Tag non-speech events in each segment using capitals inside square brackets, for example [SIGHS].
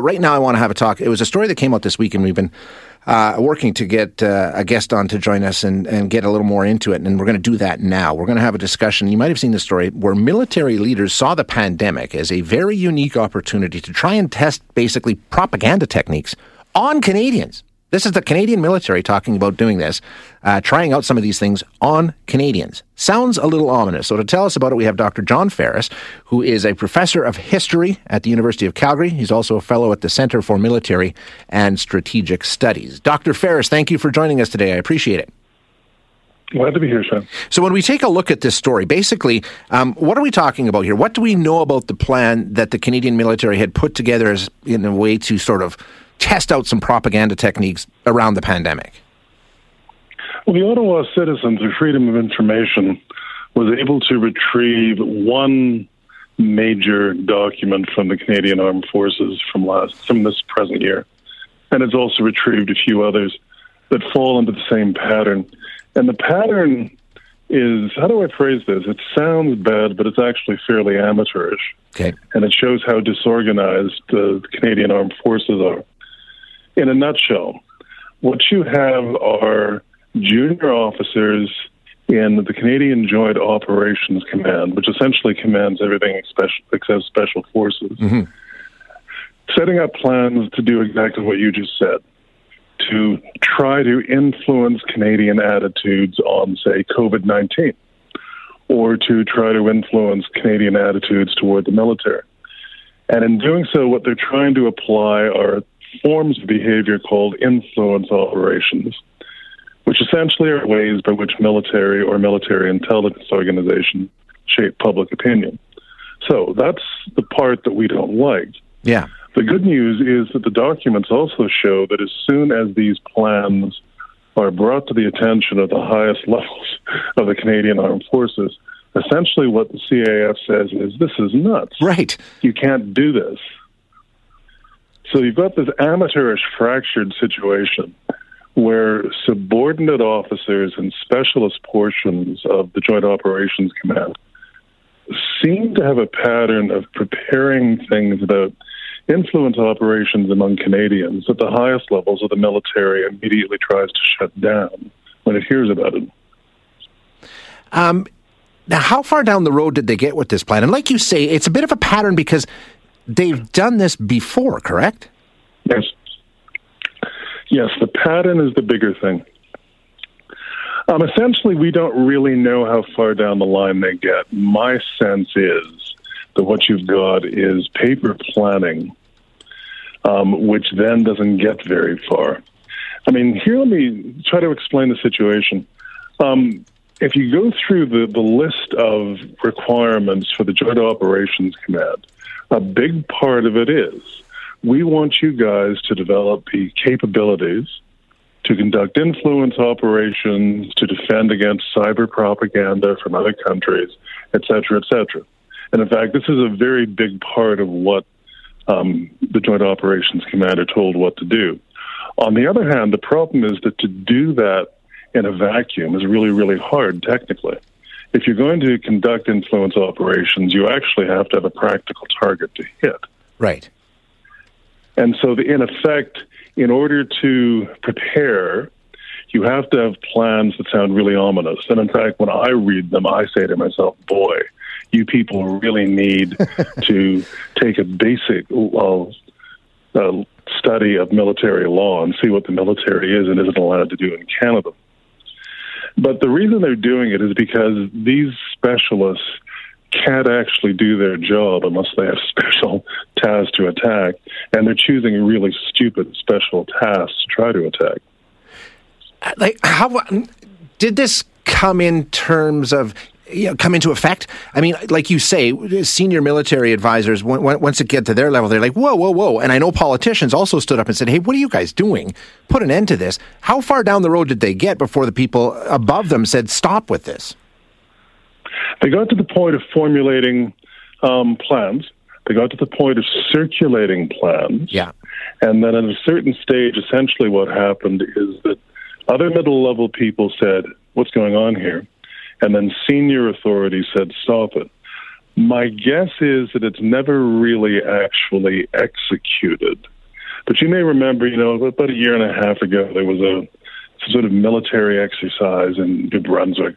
But right now, I want to have a talk. It was a story that came out this week, and we've been uh, working to get uh, a guest on to join us and, and get a little more into it. And we're going to do that now. We're going to have a discussion. You might have seen the story where military leaders saw the pandemic as a very unique opportunity to try and test basically propaganda techniques on Canadians. This is the Canadian military talking about doing this, uh, trying out some of these things on Canadians. Sounds a little ominous. So, to tell us about it, we have Dr. John Ferris, who is a professor of history at the University of Calgary. He's also a fellow at the Center for Military and Strategic Studies. Dr. Ferris, thank you for joining us today. I appreciate it. Glad to be here, Sean. So, when we take a look at this story, basically, um, what are we talking about here? What do we know about the plan that the Canadian military had put together as in a way to sort of test out some propaganda techniques around the pandemic? Well, the Ottawa Citizen, through Freedom of Information, was able to retrieve one major document from the Canadian Armed Forces from last from this present year, and it's also retrieved a few others that fall into the same pattern. And the pattern is how do I phrase this? It sounds bad, but it's actually fairly amateurish. Okay. And it shows how disorganized the Canadian Armed Forces are in a nutshell, what you have are junior officers in the Canadian Joint Operations Command, which essentially commands everything except special forces, mm-hmm. setting up plans to do exactly what you just said to try to influence Canadian attitudes on, say, COVID 19, or to try to influence Canadian attitudes toward the military. And in doing so, what they're trying to apply are forms of behavior called influence operations, which essentially are ways by which military or military intelligence organizations shape public opinion. So that's the part that we don't like. Yeah. The good news is that the documents also show that as soon as these plans are brought to the attention of the highest [LAUGHS] levels of the Canadian Armed Forces, essentially what the CAF says is this is nuts. Right. You can't do this. So you've got this amateurish, fractured situation where subordinate officers and specialist portions of the Joint Operations Command seem to have a pattern of preparing things about influence operations among Canadians at the highest levels of the military immediately tries to shut down when it hears about it. Um, now, how far down the road did they get with this plan? And like you say, it's a bit of a pattern because they've done this before, correct? Yes. Yes, the pattern is the bigger thing. Um, essentially, we don't really know how far down the line they get. My sense is that what you've got is paper planning, um, which then doesn't get very far. I mean, here, let me try to explain the situation. Um, if you go through the, the list of requirements for the Joint Operations Command, a big part of it is we want you guys to develop the capabilities to conduct influence operations, to defend against cyber propaganda from other countries, et cetera, et cetera. And in fact, this is a very big part of what um, the Joint Operations Commander told what to do. On the other hand, the problem is that to do that in a vacuum is really, really hard technically. If you're going to conduct influence operations, you actually have to have a practical target to hit. Right. And so, the, in effect, in order to prepare, you have to have plans that sound really ominous. And in fact, when I read them, I say to myself, boy, you people really need [LAUGHS] to take a basic uh, uh, study of military law and see what the military is and isn't allowed to do in Canada. But the reason they're doing it is because these specialists can't actually do their job unless they have [LAUGHS] special tasks to attack, and they're choosing really stupid special tasks to try to attack. Uh, like, how did this come in terms of you know, come into effect? I mean, like you say, senior military advisors, once it get to their level, they're like, whoa, whoa, whoa. And I know politicians also stood up and said, hey, what are you guys doing? Put an end to this. How far down the road did they get before the people above them said, stop with this? They got to the point of formulating um, plans. They got to the point of circulating plans. Yeah. And then at a certain stage, essentially what happened is that other middle level people said, What's going on here? And then senior authorities said, Stop it. My guess is that it's never really actually executed. But you may remember, you know, about a year and a half ago, there was a sort of military exercise in New Brunswick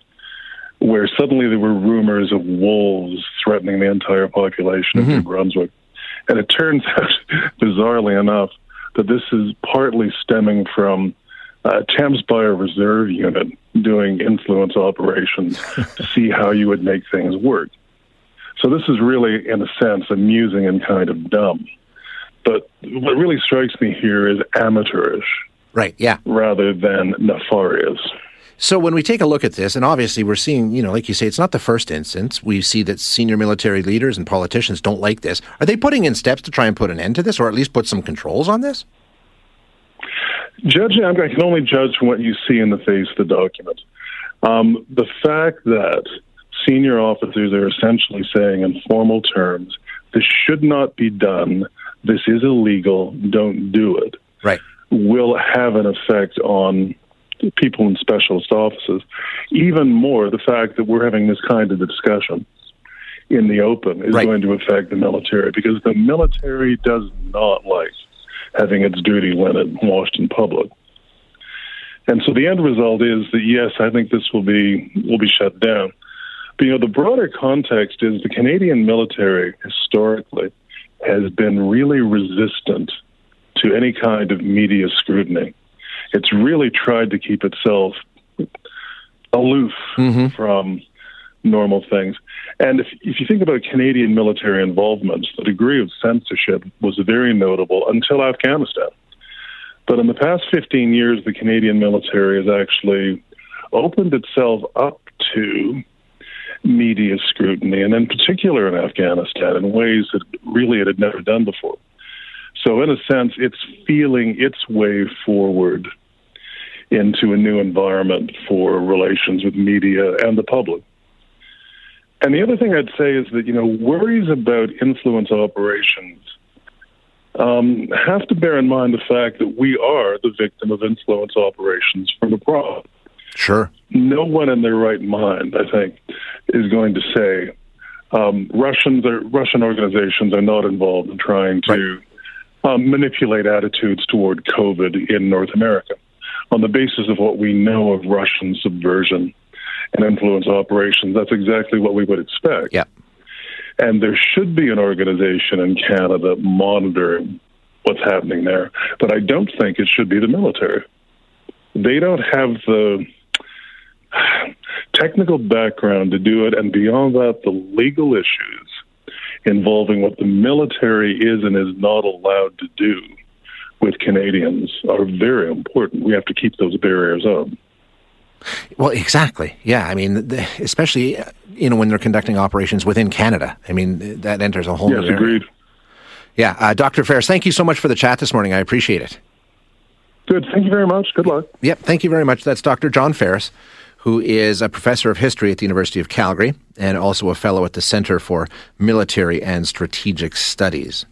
where suddenly there were rumors of wolves threatening the entire population of mm-hmm. New Brunswick. And it turns [LAUGHS] out, bizarrely enough, that this is partly stemming from uh, Thames Bayou Reserve Unit doing influence operations [LAUGHS] to see how you would make things work. So this is really, in a sense, amusing and kind of dumb. But what really strikes me here is amateurish. Right, yeah. Rather than nefarious. So when we take a look at this, and obviously we're seeing, you know, like you say, it's not the first instance. We see that senior military leaders and politicians don't like this. Are they putting in steps to try and put an end to this, or at least put some controls on this? Judging, I can only judge from what you see in the face of the document. Um, the fact that senior officers are essentially saying in formal terms, this should not be done, this is illegal, don't do it, right. will have an effect on people in specialist offices. Even more, the fact that we're having this kind of discussion in the open is right. going to affect the military because the military does not like having its dirty linen washed in public. And so the end result is that yes, I think this will be will be shut down. But you know, the broader context is the Canadian military historically has been really resistant to any kind of media scrutiny. It's really tried to keep itself aloof mm-hmm. from normal things. And if, if you think about Canadian military involvement, the degree of censorship was very notable until Afghanistan. But in the past 15 years, the Canadian military has actually opened itself up to media scrutiny, and in particular in Afghanistan, in ways that really it had never done before. So, in a sense, it's feeling its way forward into a new environment for relations with media and the public. And the other thing I'd say is that, you know, worries about influence operations um, have to bear in mind the fact that we are the victim of influence operations from abroad. Sure. No one in their right mind, I think, is going to say um, Russians are, Russian organizations are not involved in trying to right. um, manipulate attitudes toward COVID in North America on the basis of what we know of Russian subversion and influence operations. That's exactly what we would expect. Yeah. And there should be an organization in Canada monitoring what's happening there. But I don't think it should be the military. They don't have the [SIGHS] technical background to do it. And beyond that, the legal issues involving what the military is and is not allowed to do with Canadians are very important. We have to keep those barriers up. Well, exactly. Yeah, I mean, especially you know when they're conducting operations within Canada. I mean, that enters a whole. Yes, new agreed. Yeah, uh, Dr. Ferris, thank you so much for the chat this morning. I appreciate it. Good. Thank you very much. Good luck. Yep. Thank you very much. That's Dr. John Ferris, who is a professor of history at the University of Calgary and also a fellow at the Center for Military and Strategic Studies.